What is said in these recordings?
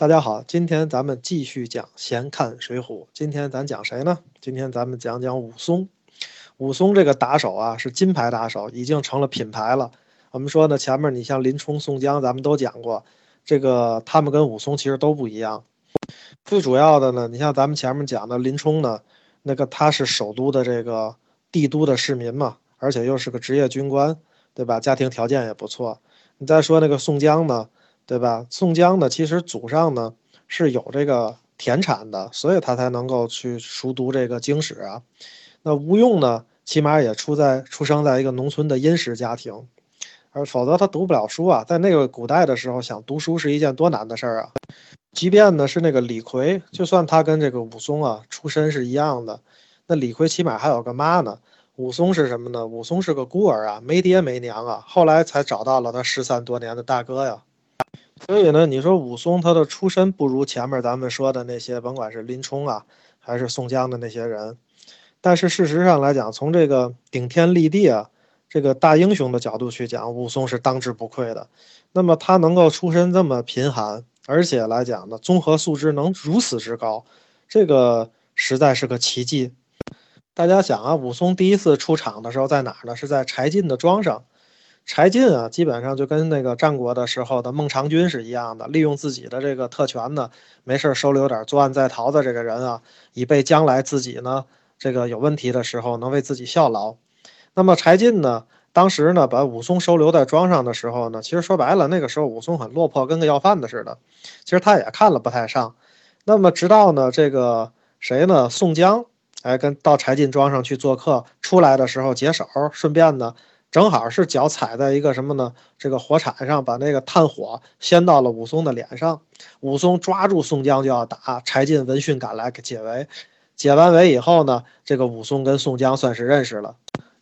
大家好，今天咱们继续讲《闲看水浒》。今天咱讲谁呢？今天咱们讲讲武松。武松这个打手啊，是金牌打手，已经成了品牌了。我们说呢，前面你像林冲、宋江，咱们都讲过，这个他们跟武松其实都不一样。最主要的呢，你像咱们前面讲的林冲呢，那个他是首都的这个帝都的市民嘛，而且又是个职业军官，对吧？家庭条件也不错。你再说那个宋江呢？对吧？宋江呢，其实祖上呢是有这个田产的，所以他才能够去熟读这个经史啊。那吴用呢，起码也出在出生在一个农村的殷实家庭，而否则他读不了书啊。在那个古代的时候，想读书是一件多难的事儿啊。即便呢是那个李逵，就算他跟这个武松啊出身是一样的，那李逵起码还有个妈呢。武松是什么呢？武松是个孤儿啊，没爹没娘啊，后来才找到了他失散多年的大哥呀。所以呢，你说武松他的出身不如前面咱们说的那些，甭管是林冲啊，还是宋江的那些人，但是事实上来讲，从这个顶天立地啊，这个大英雄的角度去讲，武松是当之无愧的。那么他能够出身这么贫寒，而且来讲呢，综合素质能如此之高，这个实在是个奇迹。大家想啊，武松第一次出场的时候在哪儿呢？是在柴进的庄上。柴进啊，基本上就跟那个战国的时候的孟尝君是一样的，利用自己的这个特权呢，没事收留点作案在逃的这个人啊，以备将来自己呢这个有问题的时候能为自己效劳。那么柴进呢，当时呢把武松收留在庄上的时候呢，其实说白了，那个时候武松很落魄，跟个要饭的似的，其实他也看了不太上。那么直到呢这个谁呢，宋江，哎，跟到柴进庄上去做客，出来的时候解手，顺便呢。正好是脚踩在一个什么呢？这个火铲上，把那个炭火掀到了武松的脸上。武松抓住宋江就要打，柴进闻讯赶来解围。解完围以后呢，这个武松跟宋江算是认识了。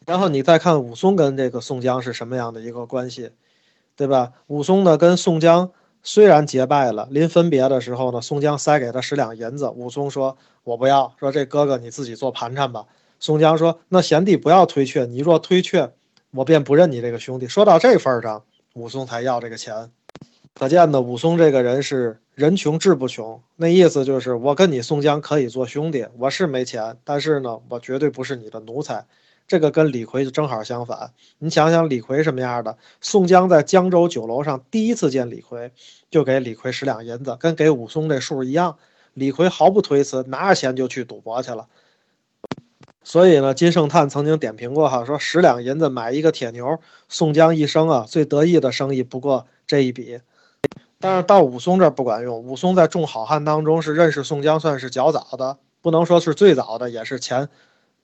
然后你再看武松跟这个宋江是什么样的一个关系，对吧？武松呢跟宋江虽然结拜了，临分别的时候呢，宋江塞给他十两银子，武松说：“我不要，说这哥哥你自己做盘缠吧。”宋江说：“那贤弟不要推却，你若推却。”我便不认你这个兄弟。说到这份上，武松才要这个钱。可见呢，武松这个人是人穷志不穷。那意思就是，我跟你宋江可以做兄弟，我是没钱，但是呢，我绝对不是你的奴才。这个跟李逵正好相反。你想想李逵什么样的？宋江在江州酒楼上第一次见李逵，就给李逵十两银子，跟给武松这数一样。李逵毫不推辞，拿着钱就去赌博去了。所以呢，金圣叹曾经点评过哈，说十两银子买一个铁牛，宋江一生啊最得意的生意不过这一笔。但是到武松这儿不管用，武松在众好汉当中是认识宋江算是较早的，不能说是最早的，也是前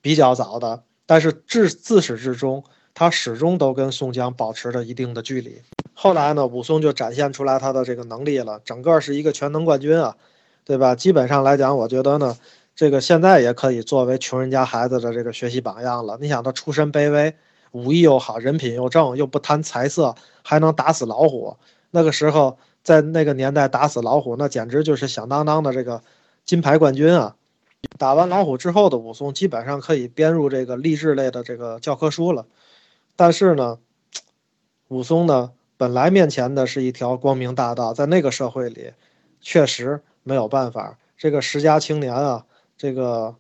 比较早的。但是至自始至终，他始终都跟宋江保持着一定的距离。后来呢，武松就展现出来他的这个能力了，整个是一个全能冠军啊，对吧？基本上来讲，我觉得呢。这个现在也可以作为穷人家孩子的这个学习榜样了。你想，他出身卑微，武艺又好，人品又正，又不贪财色，还能打死老虎。那个时候，在那个年代打死老虎，那简直就是响当当的这个金牌冠军啊！打完老虎之后的武松，基本上可以编入这个励志类的这个教科书了。但是呢，武松呢，本来面前的是一条光明大道，在那个社会里，确实没有办法。这个十佳青年啊。这个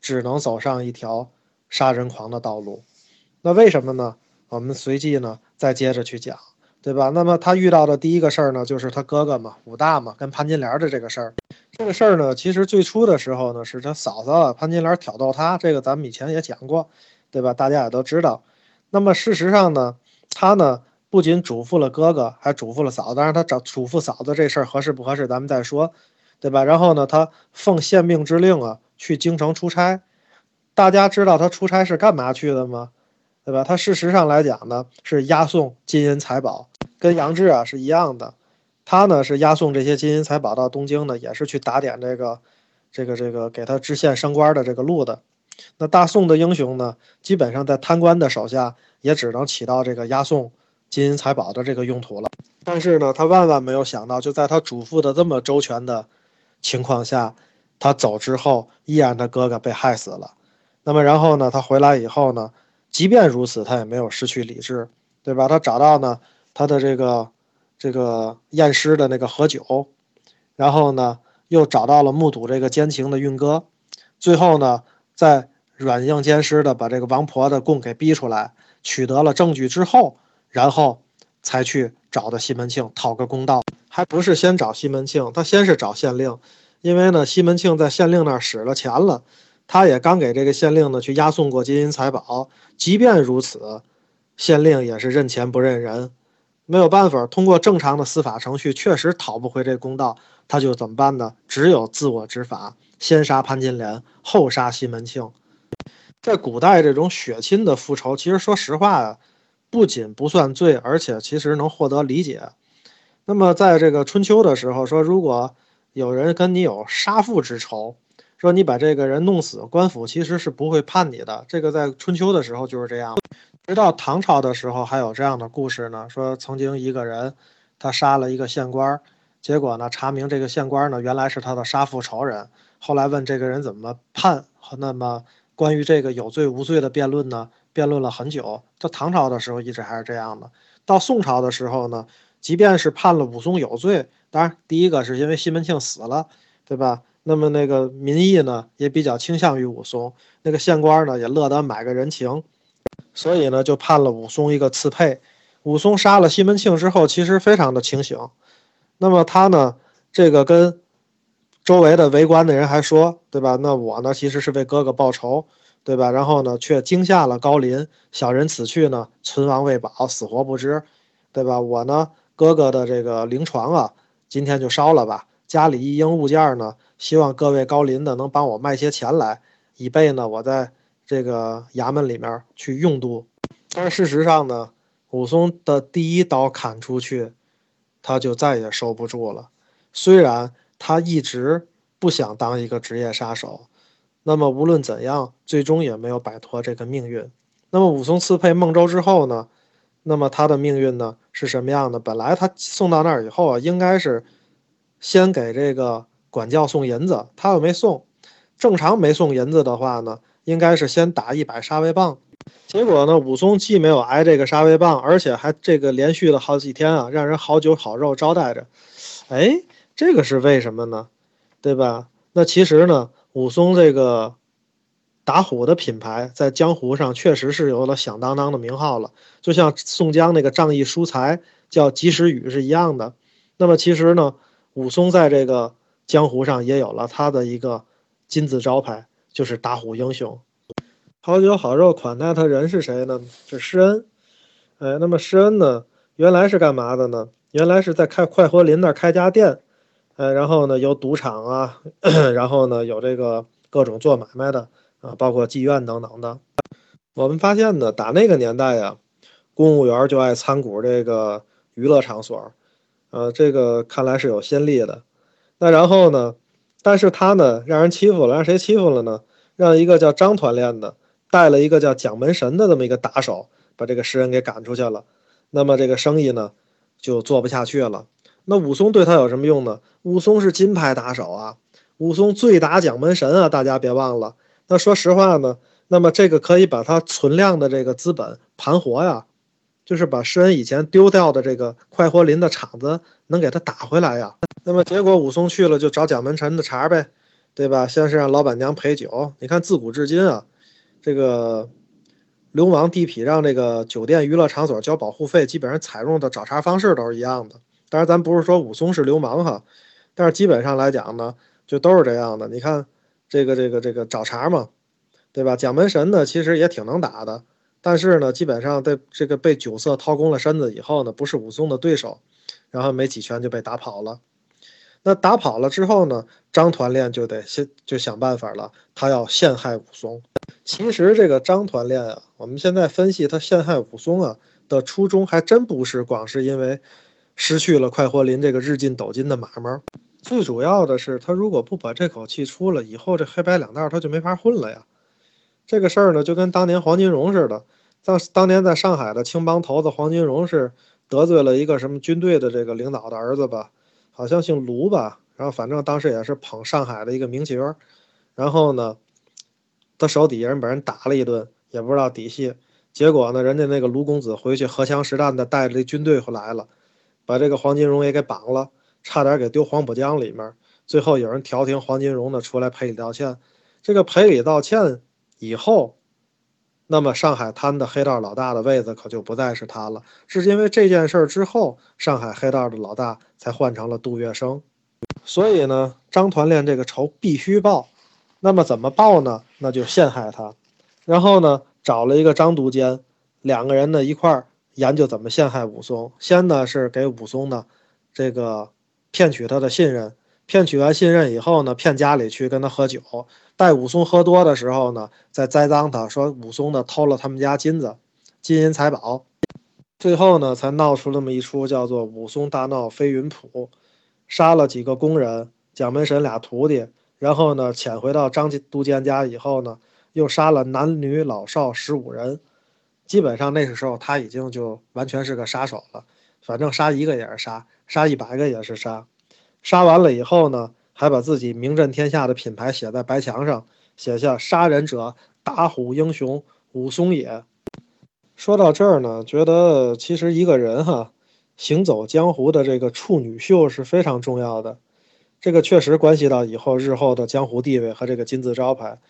只能走上一条杀人狂的道路，那为什么呢？我们随即呢再接着去讲，对吧？那么他遇到的第一个事儿呢，就是他哥哥嘛，武大嘛，跟潘金莲的这个事儿。这个事儿呢，其实最初的时候呢，是他嫂子潘金莲挑逗他，这个咱们以前也讲过，对吧？大家也都知道。那么事实上呢，他呢不仅嘱咐了哥哥，还嘱咐了嫂子。当然，他找嘱咐嫂子这事儿合适不合适，咱们再说。对吧？然后呢，他奉宪命之令啊，去京城出差。大家知道他出差是干嘛去的吗？对吧？他事实上来讲呢，是押送金银财宝，跟杨志啊是一样的。他呢是押送这些金银财宝到东京呢，也是去打点这个、这个、这个给他知县升官的这个路的。那大宋的英雄呢，基本上在贪官的手下，也只能起到这个押送金银财宝的这个用途了。但是呢，他万万没有想到，就在他嘱咐的这么周全的。情况下，他走之后，依然他哥哥被害死了。那么然后呢，他回来以后呢，即便如此，他也没有失去理智，对吧？他找到呢他的这个这个验尸的那个何九，然后呢又找到了目睹这个奸情的运哥，最后呢在软硬兼施的把这个王婆的供给逼出来，取得了证据之后，然后才去找的西门庆讨个公道，还不是先找西门庆，他先是找县令，因为呢西门庆在县令那儿使了钱了。他也刚给这个县令呢去押送过金银财宝，即便如此，县令也是认钱不认人，没有办法，通过正常的司法程序确实讨不回这公道，他就怎么办呢？只有自我执法，先杀潘金莲，后杀西门庆。在古代，这种血亲的复仇，其实说实话呀，不仅不算罪，而且其实能获得理解。那么在这个春秋的时候，说如果有人跟你有杀父之仇，说你把这个人弄死，官府其实是不会判你的。这个在春秋的时候就是这样，直到唐朝的时候还有这样的故事呢。说曾经一个人，他杀了一个县官，结果呢查明这个县官呢原来是他的杀父仇人。后来问这个人怎么判，那么关于这个有罪无罪的辩论呢，辩论了很久。到唐朝的时候一直还是这样的。到宋朝的时候呢，即便是判了武松有罪，当然第一个是因为西门庆死了，对吧？那么那个民意呢，也比较倾向于武松。那个县官呢，也乐得买个人情，所以呢，就判了武松一个刺配。武松杀了西门庆之后，其实非常的清醒。那么他呢，这个跟周围的围观的人还说，对吧？那我呢，其实是为哥哥报仇，对吧？然后呢，却惊吓了高林。小人此去呢，存亡未保，死活不知，对吧？我呢，哥哥的这个灵床啊，今天就烧了吧。家里一应物件呢。希望各位高邻的能帮我卖些钱来，以备呢我在这个衙门里面去用度。但是事实上呢，武松的第一刀砍出去，他就再也收不住了。虽然他一直不想当一个职业杀手，那么无论怎样，最终也没有摆脱这个命运。那么武松刺配孟州之后呢，那么他的命运呢是什么样的？本来他送到那儿以后啊，应该是先给这个。管教送银子，他又没送。正常没送银子的话呢，应该是先打一百杀威棒。结果呢，武松既没有挨这个杀威棒，而且还这个连续了好几天啊，让人好酒好肉招待着。哎，这个是为什么呢？对吧？那其实呢，武松这个打虎的品牌在江湖上确实是有了响当当的名号了，就像宋江那个仗义疏财叫及时雨是一样的。那么其实呢，武松在这个。江湖上也有了他的一个金字招牌，就是打虎英雄。好酒好肉款待他人是谁呢？是施恩。哎，那么施恩呢，原来是干嘛的呢？原来是在开快活林那儿开家店，哎，然后呢有赌场啊，然后呢有这个各种做买卖的啊，包括妓院等等的。我们发现呢，打那个年代呀，公务员就爱参股这个娱乐场所，呃，这个看来是有先例的。那然后呢？但是他呢，让人欺负了，让谁欺负了呢？让一个叫张团练的带了一个叫蒋门神的这么一个打手，把这个诗人给赶出去了。那么这个生意呢，就做不下去了。那武松对他有什么用呢？武松是金牌打手啊，武松醉打蒋门神啊，大家别忘了。那说实话呢，那么这个可以把他存量的这个资本盘活呀。就是把施恩以前丢掉的这个快活林的厂子能给他打回来呀。那么结果武松去了就找蒋门神的茬呗，对吧？先是让老板娘陪酒。你看自古至今啊，这个流氓地痞让这个酒店娱乐场所交保护费，基本上采用的找茬方式都是一样的。当然咱不是说武松是流氓哈，但是基本上来讲呢，就都是这样的。你看这个这个这个找茬嘛，对吧？蒋门神呢其实也挺能打的。但是呢，基本上在这个被酒色掏空了身子以后呢，不是武松的对手，然后没几拳就被打跑了。那打跑了之后呢，张团练就得先就想办法了，他要陷害武松。其实这个张团练啊，我们现在分析他陷害武松啊的初衷，还真不是光是因为失去了快活林这个日进斗金的买卖，最主要的是他如果不把这口气出了，以后这黑白两道他就没法混了呀。这个事儿呢，就跟当年黄金荣似的，当当年在上海的青帮头子黄金荣是得罪了一个什么军队的这个领导的儿子吧，好像姓卢吧，然后反正当时也是捧上海的一个名角，然后呢，他手底下人把人打了一顿，也不知道底细，结果呢，人家那个卢公子回去荷枪实弹的带着这军队回来了，把这个黄金荣也给绑了，差点给丢黄浦江里面。最后有人调停黄金荣呢出来赔礼道歉。这个赔礼道歉以后，那么上海滩的黑道老大的位子可就不再是他了。是因为这件事之后，上海黑道的老大才换成了杜月笙。所以呢，张团练这个仇必须报。那么怎么报呢？那就陷害他，然后呢，找了一个张督监，两个人呢一块儿研究怎么陷害武松。先呢是给武松呢，这个骗取他的信任，骗取完信任以后呢，骗家里去跟他喝酒，待武松喝多的时候呢，再栽赃他说武松呢偷了他们家金子、金银财宝，最后呢才闹出那么一出叫做武松大闹飞云浦，杀了几个工人，蒋门神俩徒弟。然后呢，潜回到张督监家以后呢，又杀了男女老少十五人，基本上那个时候他已经就完全是个杀手了。反正杀一个也是杀，杀一百个也是杀。杀完了以后呢，还把自己名震天下的品牌写在白墙上，写下“杀人者，打虎英雄武松也”。说到这儿呢，觉得其实一个人哈，行走江湖的这个处女秀是非常重要的。这个确实关系到以后日后的江湖地位和这个金字招牌。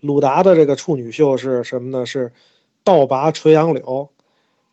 鲁达的这个处女秀是什么呢？是倒拔垂杨柳。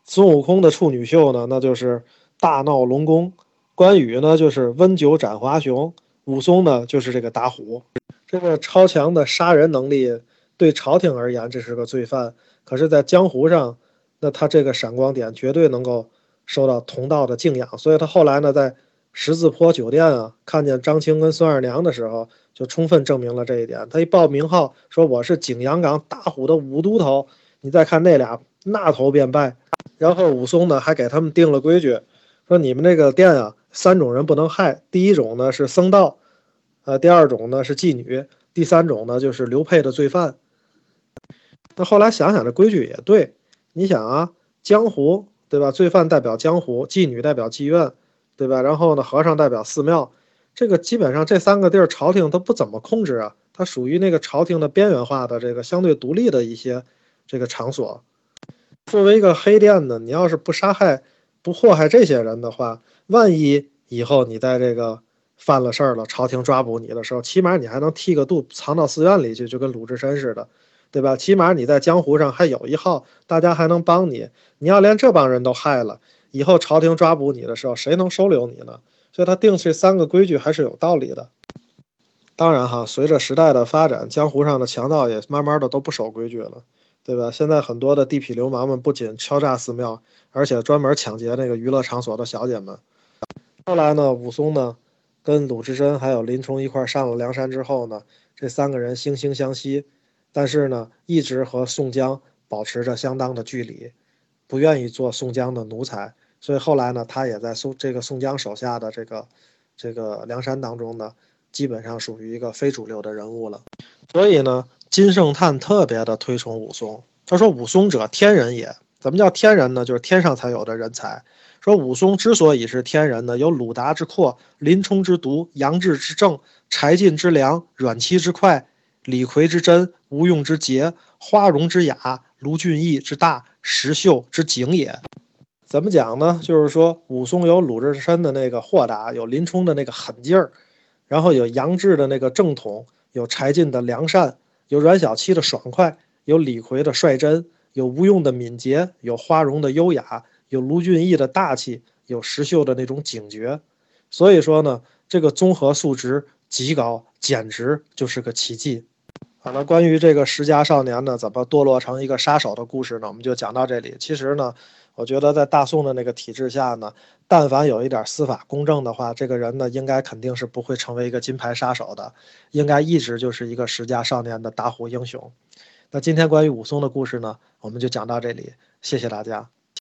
孙悟空的处女秀呢，那就是大闹龙宫。关羽呢，就是温酒斩华雄。武松呢，就是这个打虎。这个超强的杀人能力，对朝廷而言这是个罪犯，可是，在江湖上，那他这个闪光点绝对能够受到同道的敬仰。所以他后来呢，在十字坡酒店啊，看见张青跟孙二娘的时候，就充分证明了这一点。他一报名号，说我是景阳冈打虎的武都头。你再看那俩，那头便拜。然后武松呢，还给他们定了规矩，说你们这个店啊，三种人不能害。第一种呢是僧道，呃，第二种呢是妓女，第三种呢就是流配的罪犯。那后来想想，这规矩也对。你想啊，江湖对吧？罪犯代表江湖，妓女代表妓院。对吧？然后呢，和尚代表寺庙，这个基本上这三个地儿朝廷都不怎么控制啊，它属于那个朝廷的边缘化的这个相对独立的一些这个场所。作为一个黑店呢，你要是不杀害、不祸害这些人的话，万一以后你在这个犯了事儿了，朝廷抓捕你的时候，起码你还能剃个度藏到寺院里去，就跟鲁智深似的，对吧？起码你在江湖上还有一号，大家还能帮你。你要连这帮人都害了。以后朝廷抓捕你的时候，谁能收留你呢？所以他定这三个规矩还是有道理的。当然哈，随着时代的发展，江湖上的强盗也慢慢的都不守规矩了，对吧？现在很多的地痞流氓们不仅敲诈寺庙，而且专门抢劫那个娱乐场所的小姐们。后来呢，武松呢，跟鲁智深还有林冲一块上了梁山之后呢，这三个人惺惺相惜，但是呢，一直和宋江保持着相当的距离。不愿意做宋江的奴才，所以后来呢，他也在宋这个宋江手下的这个这个梁山当中呢，基本上属于一个非主流的人物了。所以呢，金圣叹特别的推崇武松，他说：“武松者，天人也。怎么叫天人呢？就是天上才有的人才。说武松之所以是天人呢，有鲁达之阔，林冲之毒，杨志之正，柴进之良，阮七之快，李逵之真，吴用之杰，花荣之雅，卢俊义之大。”石秀之景也，怎么讲呢？就是说，武松有鲁智深的那个豁达，有林冲的那个狠劲儿，然后有杨志的那个正统，有柴进的良善，有阮小七的爽快，有李逵的率真，有吴用的敏捷，有花荣的优雅，有卢俊义的大气，有石秀的那种警觉。所以说呢，这个综合素质极高，简直就是个奇迹。那，关于这个十家少年呢，怎么堕落成一个杀手的故事呢？我们就讲到这里。其实呢，我觉得在大宋的那个体制下呢，但凡有一点司法公正的话，这个人呢，应该肯定是不会成为一个金牌杀手的，应该一直就是一个十家少年的打虎英雄。那今天关于武松的故事呢，我们就讲到这里，谢谢大家。